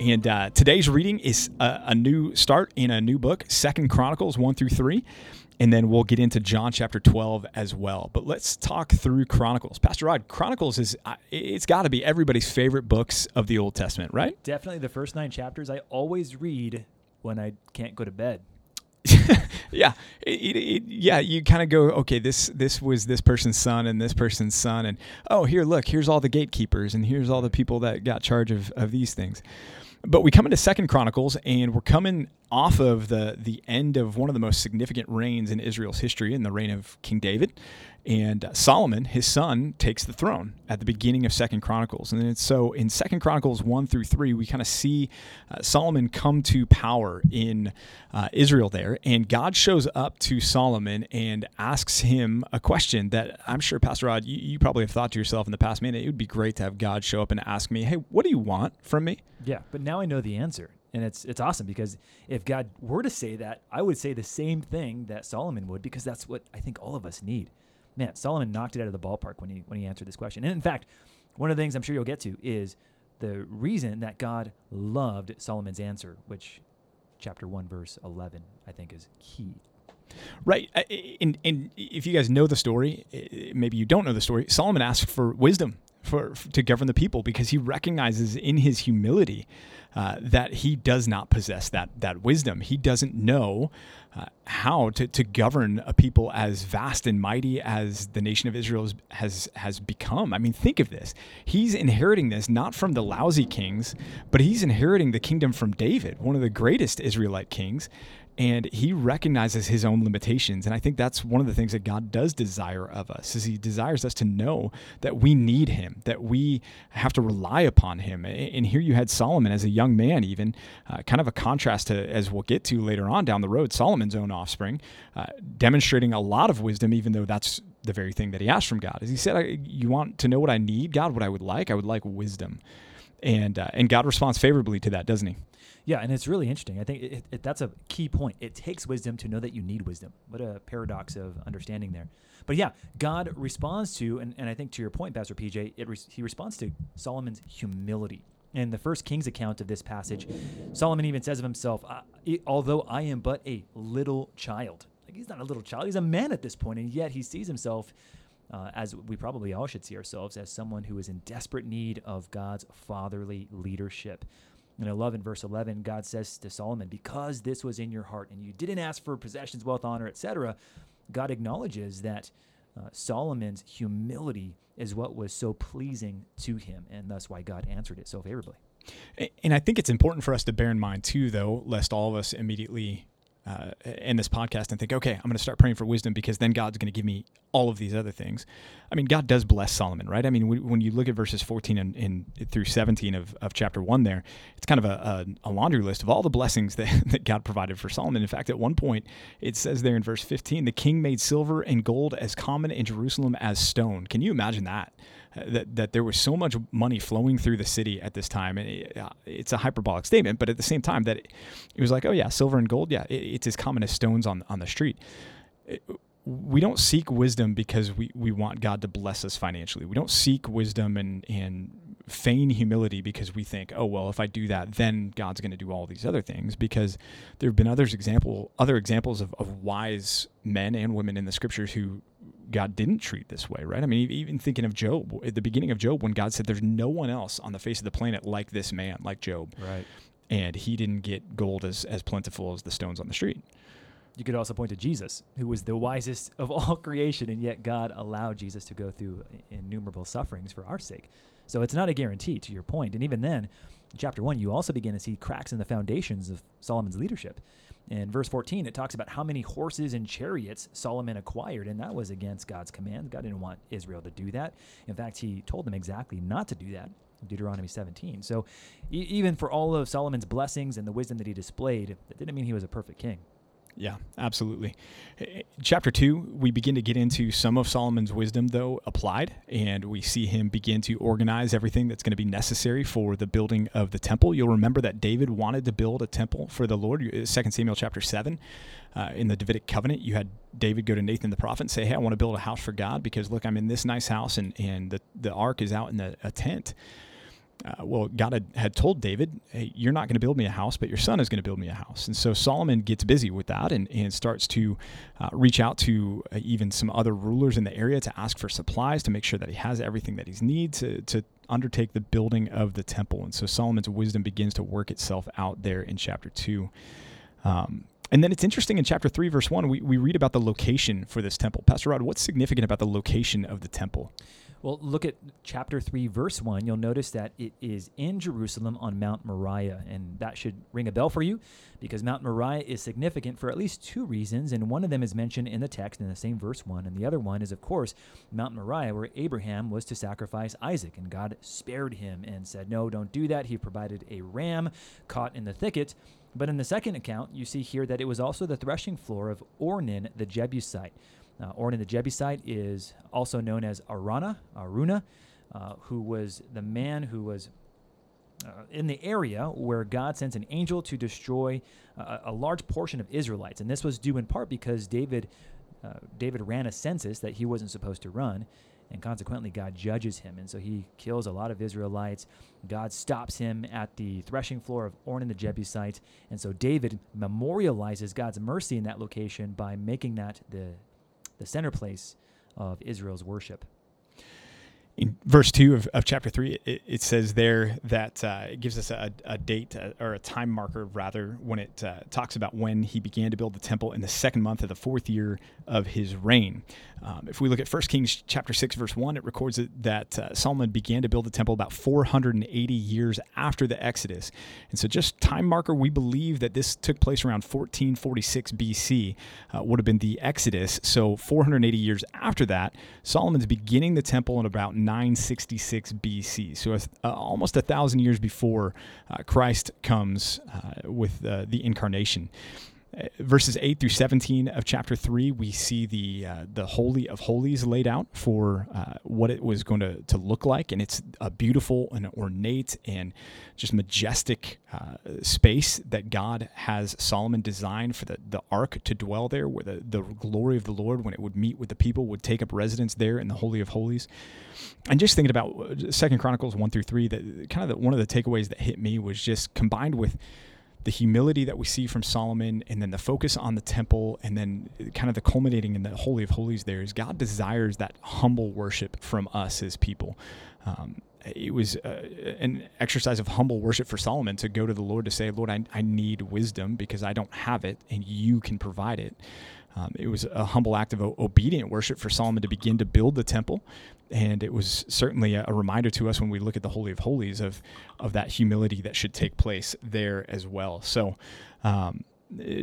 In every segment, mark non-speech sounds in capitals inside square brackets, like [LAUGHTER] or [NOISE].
And uh, today's reading is a, a, new start in a new book, Second Chronicles one through three, and then we'll get into John chapter twelve as well. But let's talk through Chronicles. Pastor Rod, Chronicles is it's got to be everybody's favorite books of the Old Testament, right? Definitely the first nine chapters. I always read when I can't go to bed. [LAUGHS] yeah, it, it, yeah. You kind of go, okay, this this was this person's son and this person's son, and oh, here, look, here's all the gatekeepers, and here's all the people that got charge of of these things. But we come into Second Chronicles, and we're coming off of the the end of one of the most significant reigns in Israel's history, in the reign of King David. And Solomon, his son, takes the throne at the beginning of Second Chronicles. And so in Second Chronicles one through three, we kind of see uh, Solomon come to power in uh, Israel there, and God shows up to Solomon and asks him a question that I'm sure, Pastor Rod, you, you probably have thought to yourself in the past, man, it would be great to have God show up and ask me, hey, what do you want from me? Yeah, but now I know the answer and it's it's awesome because if God were to say that, I would say the same thing that Solomon would because that's what I think all of us need man, Solomon knocked it out of the ballpark when he when he answered this question. And in fact, one of the things I'm sure you'll get to is the reason that God loved Solomon's answer, which chapter 1 verse 11 I think is key. Right. And, and if you guys know the story, eh, maybe you don't know the story, Solomon asked for wisdom for, to govern the people because he recognizes in his humility uh, that he does not possess that that wisdom. He doesn't know uh, how to, to govern a people as vast and mighty as the nation of Israel has has become. I mean, think of this. He's inheriting this not from the lousy kings, but he's inheriting the kingdom from David, one of the greatest Israelite kings and he recognizes his own limitations. And i think that's one of the things that god does desire of us is he desires us to know that we need him that we have to rely upon him. And here you had solomon as a young man even uh, kind of a contrast to as we'll get to later on down the road solomon's own offspring uh, demonstrating a lot of wisdom even though that's the very thing that he asked from god. As he said you want to know what i need god what i would like? I would like wisdom. And uh, and god responds favorably to that doesn't he yeah, and it's really interesting. I think it, it, that's a key point. It takes wisdom to know that you need wisdom. What a paradox of understanding there. But yeah, God responds to, and, and I think to your point, Pastor PJ, it re- he responds to Solomon's humility. In the first King's account of this passage, Solomon even says of himself, although I am but a little child. Like he's not a little child, he's a man at this point, and yet he sees himself uh, as we probably all should see ourselves as someone who is in desperate need of God's fatherly leadership. And I love in verse 11, God says to Solomon, Because this was in your heart and you didn't ask for possessions, wealth, honor, etc., God acknowledges that uh, Solomon's humility is what was so pleasing to him, and that's why God answered it so favorably. And I think it's important for us to bear in mind, too, though, lest all of us immediately uh, in this podcast and think, okay, I'm going to start praying for wisdom because then God's going to give me all of these other things. I mean, God does bless Solomon, right? I mean, when you look at verses 14 and, and through 17 of, of chapter 1 there, it's kind of a, a, a, laundry list of all the blessings [LAUGHS] that, that God provided for Solomon. In fact, at one point, it says there in verse 15, the king made silver and gold as common in Jerusalem as stone. Can you imagine that? That, that there was so much money flowing through the city at this time. And it, uh, it's a hyperbolic statement, but at the same time, that it, it was like, oh, yeah, silver and gold, yeah, it, it's as common as stones on, on the street. We don't seek wisdom because we, we want God to bless us financially. We don't seek wisdom and, and feign humility because we think, oh well, if I do that, then God's going to do all these other things. Because there have been others example other examples of, of wise men and women in the scriptures who God didn't treat this way, right? I mean, even thinking of Job at the beginning of Job, when God said, "There's no one else on the face of the planet like this man, like Job," right? And he didn't get gold as as plentiful as the stones on the street. You could also point to Jesus, who was the wisest of all [LAUGHS] creation, and yet God allowed Jesus to go through innumerable sufferings for our sake. So it's not a guarantee, to your point. And even then, in chapter one, you also begin to see cracks in the foundations of Solomon's leadership. In verse 14, it talks about how many horses and chariots Solomon acquired, and that was against God's command. God didn't want Israel to do that. In fact, he told them exactly not to do that. Deuteronomy 17. So e- even for all of Solomon's blessings and the wisdom that he displayed, that didn't mean he was a perfect king. Yeah, absolutely. Chapter two, we begin to get into some of Solomon's wisdom, though, applied, and we see him begin to organize everything that's going to be necessary for the building of the temple. You'll remember that David wanted to build a temple for the Lord. 2 Samuel chapter 7, uh, in the Davidic covenant, you had David go to Nathan the prophet and say, Hey, I want to build a house for God because, look, I'm in this nice house, and, and the, the ark is out in a tent. Uh, well, God had, had told David, hey, you're not going to build me a house, but your son is going to build me a house. And so Solomon gets busy with that and, and starts to uh, reach out to uh, even some other rulers in the area to ask for supplies to make sure that he has everything that he needs to, to undertake the building of the temple. And so Solomon's wisdom begins to work itself out there in chapter 2. Um, and then it's interesting in chapter 3, verse 1, we, we read about the location for this temple. Pastor Rod, what's significant about the location of the temple? Well, look at chapter 3, verse 1. You'll notice that it is in Jerusalem on Mount Moriah. And that should ring a bell for you because Mount Moriah is significant for at least two reasons. And one of them is mentioned in the text in the same verse 1. And the other one is, of course, Mount Moriah, where Abraham was to sacrifice Isaac. And God spared him and said, No, don't do that. He provided a ram caught in the thicket. But in the second account, you see here that it was also the threshing floor of Ornan the Jebusite. Uh, Ornan the Jebusite is also known as Arana, Aruna, uh, who was the man who was uh, in the area where God sent an angel to destroy uh, a large portion of Israelites. And this was due in part because David, uh, David ran a census that he wasn't supposed to run and consequently God judges him. And so he kills a lot of Israelites. God stops him at the threshing floor of Ornan the Jebusite. And so David memorializes God's mercy in that location by making that the the center place of Israel's worship. In verse 2 of, of chapter 3, it, it says there that uh, it gives us a, a date uh, or a time marker, rather, when it uh, talks about when he began to build the temple in the second month of the fourth year of his reign. Um, if we look at 1 Kings chapter 6, verse 1, it records that uh, Solomon began to build the temple about 480 years after the Exodus. And so, just time marker, we believe that this took place around 1446 BC, uh, would have been the Exodus. So, 480 years after that, Solomon's beginning the temple in about 966 BC. So, uh, almost a thousand years before uh, Christ comes uh, with uh, the incarnation verses 8 through 17 of chapter 3 we see the uh, the holy of holies laid out for uh, what it was going to, to look like. And it's a beautiful and ornate and just majestic uh, space that god has solomon designed for the, the ark to dwell there where the, the glory of the lord when it would meet with the people would take up residence there in the holy of holies. And just thinking about uh, second chronicles 1 through 3 that kind of the, one of the takeaways that hit me was just combined with the humility that we see from Solomon, and then the focus on the temple, and then kind of the culminating in the Holy of Holies there is God desires that humble worship from us as people. Um, it was uh, an exercise of humble worship for Solomon to go to the Lord to say, Lord, I, I need wisdom because I don't have it, and you can provide it. Um, it was a humble act of obedient worship for Solomon to begin to build the temple, and it was certainly a, reminder to us when we look at the Holy of Holies of of that humility that should take place there as well. So. Um,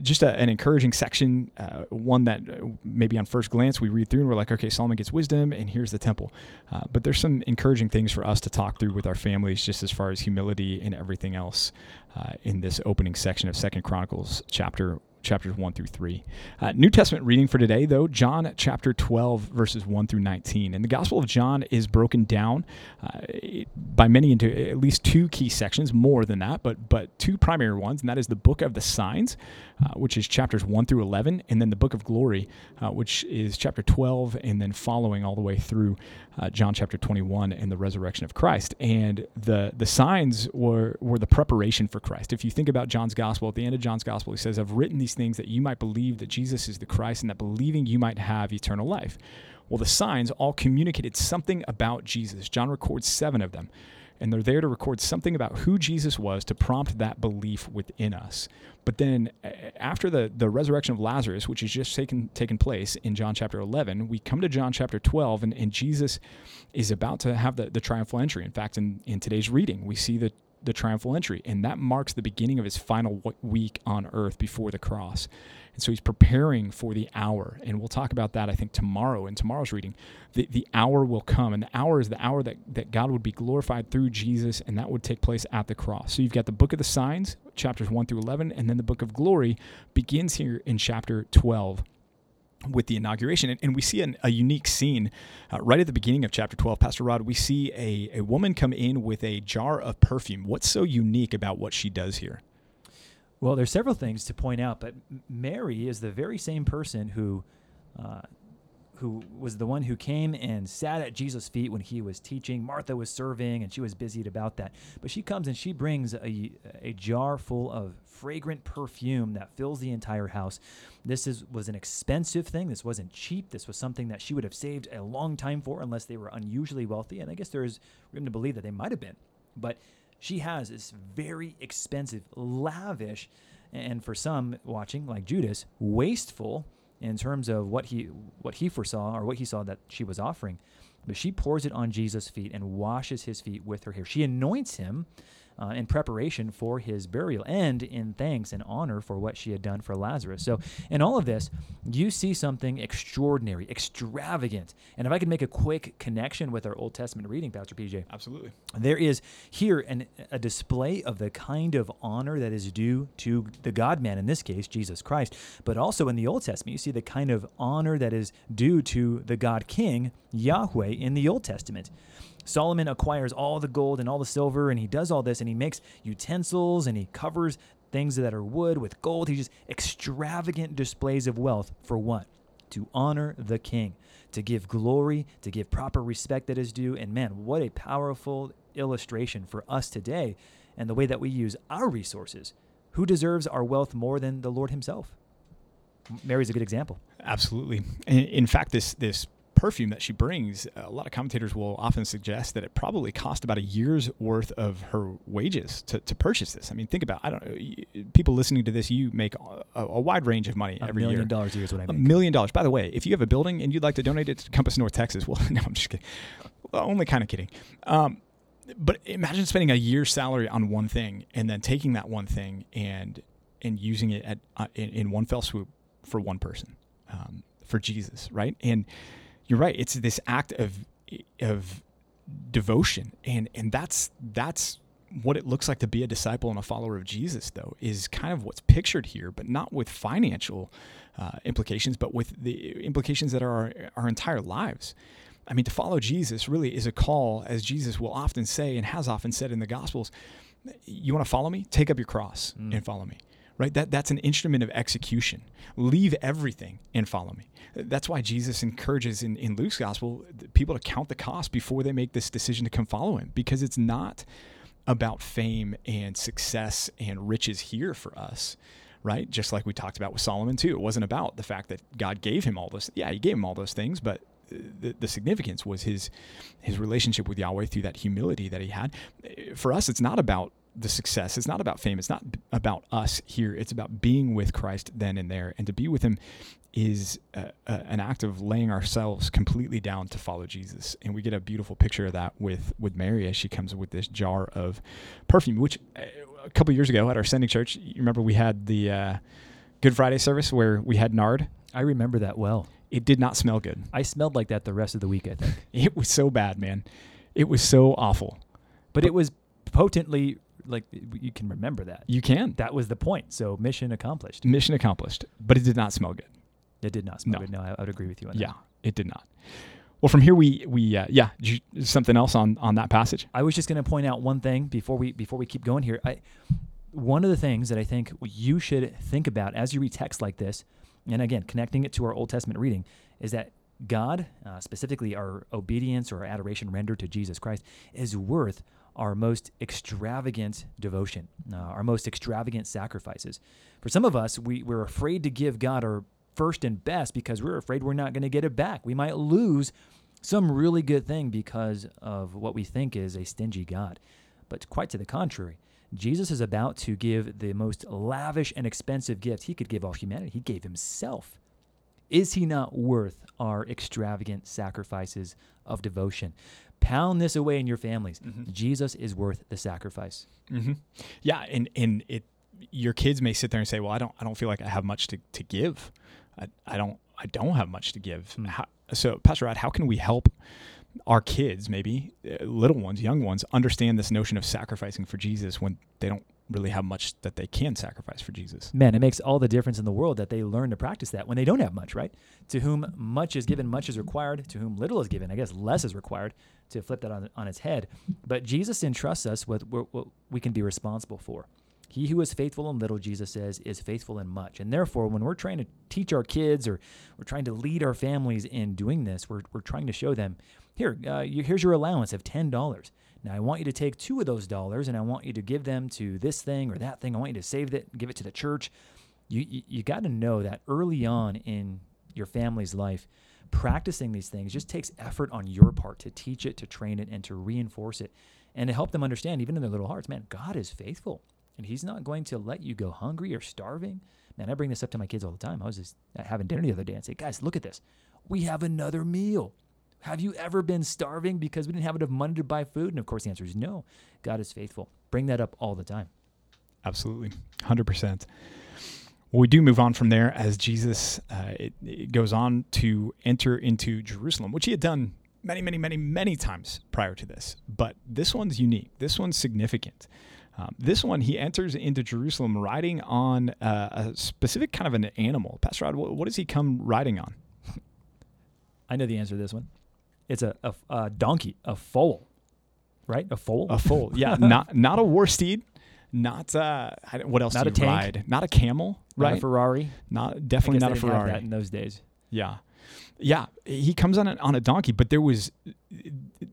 just a, an encouraging section, uh, one that uh, maybe on first glance we read through and we're like, okay, Solomon gets wisdom, and here's the temple. Uh, but there's some encouraging things for us to talk through with our families, just as far as humility and everything else uh, in this opening section of Second Chronicles chapter chapters 1 through 3. Uh, New Testament reading for today, though, John chapter 12, verses 1 through 19. And the Gospel of John is broken down uh, by many into at least two key sections, more than that, but, but two primary ones, and that is the book of the signs, uh, which is chapters 1 through 11, and then the book of glory, uh, which is chapter 12, and then following all the way through uh, John chapter 21 and the resurrection of Christ. And the, the signs were, were the preparation for Christ. If you think about John's Gospel, at the end of John's Gospel, he says, I've written these things that you might believe that Jesus is the Christ and that believing you might have eternal life. Well, the signs all communicated something about Jesus. John records seven of them and they're there to record something about who Jesus was to prompt that belief within us. But then after the, the resurrection of Lazarus, which has just taken, taken place in John chapter 11, we come to John chapter 12, and, and Jesus is about to have the, the triumphal entry. In fact, in, in today's reading, we see the the triumphal entry, and that marks the beginning of his final week on earth before the cross. And so he's preparing for the hour. And we'll talk about that, I think, tomorrow in tomorrow's reading. The, the hour will come. And the hour is the hour that, that God would be glorified through Jesus, and that would take place at the cross. So you've got the book of the signs, chapters 1 through 11, and then the book of glory begins here in chapter 12 with the inauguration. And, and we see an, a unique scene uh, right at the beginning of chapter 12. Pastor Rod, we see a, a woman come in with a jar of perfume. What's so unique about what she does here? Well, there's several things to point out, but Mary is the very same person who, uh, who was the one who came and sat at Jesus' feet when he was teaching. Martha was serving, and she was busied about that. But she comes and she brings a, a jar full of fragrant perfume that fills the entire house. This is was an expensive thing. This wasn't cheap. This was something that she would have saved a long time for, unless they were unusually wealthy. And I guess there is room to believe that they might have been, but she has this very expensive, lavish, and for some watching, like Judas, wasteful in terms of what he what he foresaw or what he saw that she was offering. But she pours it on Jesus' feet and washes his feet with her hair. She anoints him uh, in preparation for his burial and in thanks and honor for what she had done for Lazarus. So, in all of this, you see something extraordinary, extravagant. And if I could make a quick connection with our Old Testament reading, Pastor PJ, Absolutely. there is here an, a display of the kind of honor that is due to the God man, in this case, Jesus Christ. But also in the Old Testament, you see the kind of honor that is due to the God King, Yahweh, in the Old Testament. Solomon acquires all the gold and all the silver, and he does all this, and he makes utensils and he covers things that are wood with gold. He just extravagant displays of wealth for what? To honor the king, to give glory, to give proper respect that is due. And man, what a powerful illustration for us today and the way that we use our resources. Who deserves our wealth more than the Lord Himself? Mary's a good example. Absolutely. In, fact, this this perfume that she brings, a lot of commentators will often suggest that it probably cost about a year's worth of her wages to, to purchase this. I mean, think about I don't know people listening to this. You make a, a wide range of money every year. A every million year. dollars a year is what I A make. million dollars. By the way, if you have a building and you'd like to donate it to Compass North Texas, [LAUGHS] well, no, I'm just kidding. Well, only kind of kidding. Um, but imagine spending a year's salary on one thing and then taking that one thing and and using it at uh, in, in one fell swoop for one person, um, for Jesus, right? And you're right. It's this act of of devotion, and and that's that's what it looks like to be a disciple and a follower of Jesus, though, is kind of what's pictured here, but not with financial uh, implications, but with the implications that are our, our entire lives. I mean, to follow Jesus really is a call, as Jesus will often say and has often said in the Gospels. You want to follow me? Take up your cross Mm. and follow me. Right? That that's an instrument of execution. Leave everything and follow me. That's why Jesus encourages in, in Luke's gospel people to count the cost before they make this decision to come follow him, because it's not about fame and success and riches here for us right just like we talked about with solomon too it wasn't about the fact that god gave him all those yeah he gave him all those things but uh, the, the significance was his his relationship with yahweh through that humility that he had uh, for us it's not about the success it's not about fame it's not about us here it's about being with christ then and there and to be with him is a, a, an act of laying ourselves completely down to follow Jesus, and we get a beautiful picture of that with with Mary as she comes with this jar of perfume. Which uh, a couple years ago at our sending church, you remember we had the uh, Good Friday service where we had nard. I remember that well. It did not smell good. I smelled like that the rest of the week, I think. [LAUGHS] It was so bad, man. It was so awful. But it was potently like you can remember that. You can That was the point. So mission accomplished. mission accomplished, but it did not smell good. It did not smell No. good. No, I, I would agree with you on that. Yeah, it did not. Well, from here we we uh, yeah you- something else on on that passage. I was just going to point out one thing before we before we keep going here. I one of the things that I think you should think about as you read text like this, and again connecting it to our Old Testament reading, is that God, uh, specifically our obedience or our adoration rendered to Jesus Christ, is worth our most extravagant devotion, uh, our most extravagant sacrifices. For some of us, we, we're afraid to give God our first and best because we're afraid we're not going to get it back. We might lose some really good thing because of what we think is a stingy God. But quite to the contrary, Jesus is about to give the most lavish and expensive gift he could give all humanity. He gave himself. Is he not worth our extravagant sacrifices of devotion? Pound this away in your families. Mhm. Jesus is worth the sacrifice. Mm-hmm. Yeah, and and it your kids may sit there and say, "Well, I don't I don't feel like I have much to, to give. I, I don't I don't have much to give." Hmm. How, so, Pastor Rod, how can we help our kids, maybe uh, little ones, young ones, understand this notion of sacrificing for Jesus when they don't really have much that they can sacrifice for Jesus? Man, it makes all the difference in the world that they learn to practice that when they don't have much, right? To whom much is given, much is required. To whom little is given, I guess less is required to flip that on, on its head. But Jesus entrusts us with what we can be responsible for. He who is faithful in little, Jesus says, is faithful in much. And therefore, when we're trying to teach our kids or we're trying to lead our families in doing this, we're, we're trying to show them here, uh, you, here's your allowance of $10. Now, I want you to take two of those dollars and I want you to give them to this thing or that thing. I want you to save it, give it to the church. You, you, you got to know that early on in your family's life, practicing these things just takes effort on your part to teach it, to train it, and to reinforce it, and to help them understand, even in their little hearts, man, God is faithful, and He's not going to let you go hungry or starving. Man, I bring this up to my kids all the time. I was just uh, having dinner the other day and say, guys, look at this. We have another meal. Have you ever been starving because we didn't have enough money to buy food? And of course, the answer is no. God is faithful. Bring that up all the time. Absolutely, hundred percent. Well, we do move on from there as Jesus uh, it, it goes on to enter into Jerusalem, which he had done many, many, many, many times prior to this. But this one's unique. This one's significant. Um, this one, he enters into Jerusalem riding on uh, a specific kind of an animal. Pastor Rod, what, what does he come riding on? [LAUGHS] I know the answer to this one. It's a, a, a donkey, a foal, right? A foal. A foal, yeah, [LAUGHS] not not a war steed, not uh, what else Not a tank. ride? Not a camel, Not right? a Ferrari. not definitely not a Ferrari. that in those days. Yeah. Yeah. He comes on a, on a donkey, but there was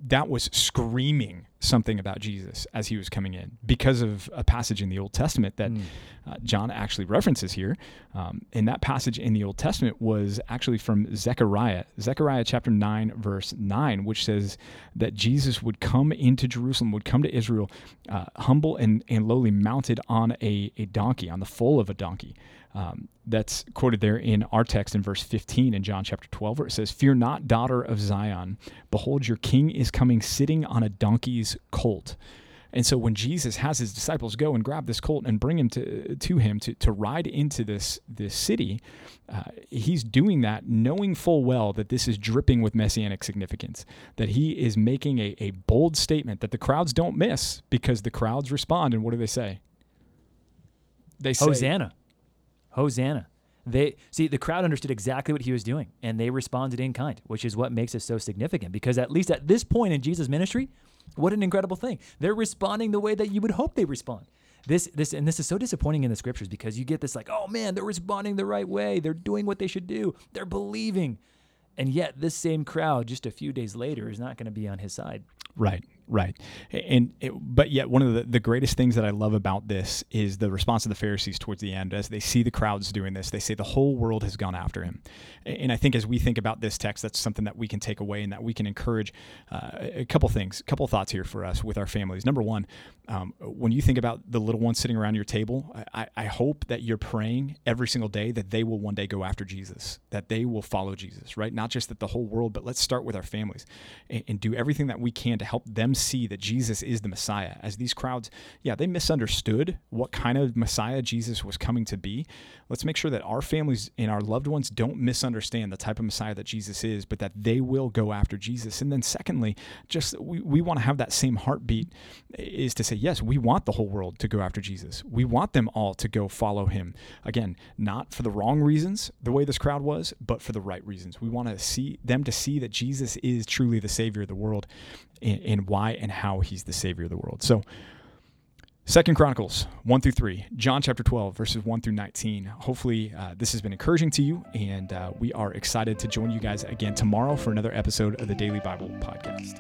that was screaming something about Jesus as he was coming in because of a passage in the Old Testament that Mm. uh, John actually references here. Um, and that passage in the Old Testament was actually from Zechariah, Zechariah chapter 9, verse 9, which says that Jesus would come into Jerusalem, would come to Israel, uh, humble and, and lowly, mounted on a, a donkey, on the foal of a donkey. Um, that's quoted there in our text in verse 15 in John chapter 12, where it says, Fear not, daughter of Zion. Behold, your king is coming sitting on a donkey's colt. And so when Jesus has his disciples go and grab this colt and bring him to, to him to, to ride into this, this city, uh, he's doing that knowing full well that this is dripping with messianic significance, that he is making a, a bold statement that the crowds don't miss because the crowds respond. And what do they say? They say, Hosanna. Hosanna. They see the crowd understood exactly what he was doing and they responded in kind, which is what makes it so significant because at least at this point in Jesus' ministry, what an incredible thing. They're responding the way that you would hope they respond. This this and this is so disappointing in the scriptures because you get this like, "Oh man, they're responding the right way. They're doing what they should do. They're believing." And yet this same crowd just a few days later is not going to be on his side. Right, right. And it, but yet one of the, the greatest things that I love about this is the response of the Pharisees towards the end as they see the crowds doing this. They say the whole world has gone after him. And I think as we think about this text, that's something that we can take away and that we can encourage uh, a couple things, a couple thoughts here for us with our families. Number one, um, when you think about the little ones sitting around your table, I, I hope that you're praying every single day that they will one day go after Jesus, that they will follow Jesus, right? Not just that the whole world, but let's start with our families and, and do everything that we can to help them see that Jesus is the Messiah. As these crowds, yeah, they misunderstood what kind of Messiah Jesus was coming to be. Let's make sure that our families and our loved ones don't misunderstand the type of Messiah that Jesus is, but that they will go after Jesus. And then, secondly, just we, we want to have that same heartbeat is to say, yes, we want the whole world to go after Jesus. We want them all to go follow him. Again, not for the wrong reasons, the way this crowd was, but for the right reasons. We want to see them to see that Jesus is truly the Savior of the world and, and why and how he's the savior of the world. So, Second Chronicles 1 through 3, John chapter 12, verses 1 through 19. Hopefully, uh, this has been encouraging to you, and uh, we are excited to join you guys again tomorrow for another episode of the Daily Bible Podcast.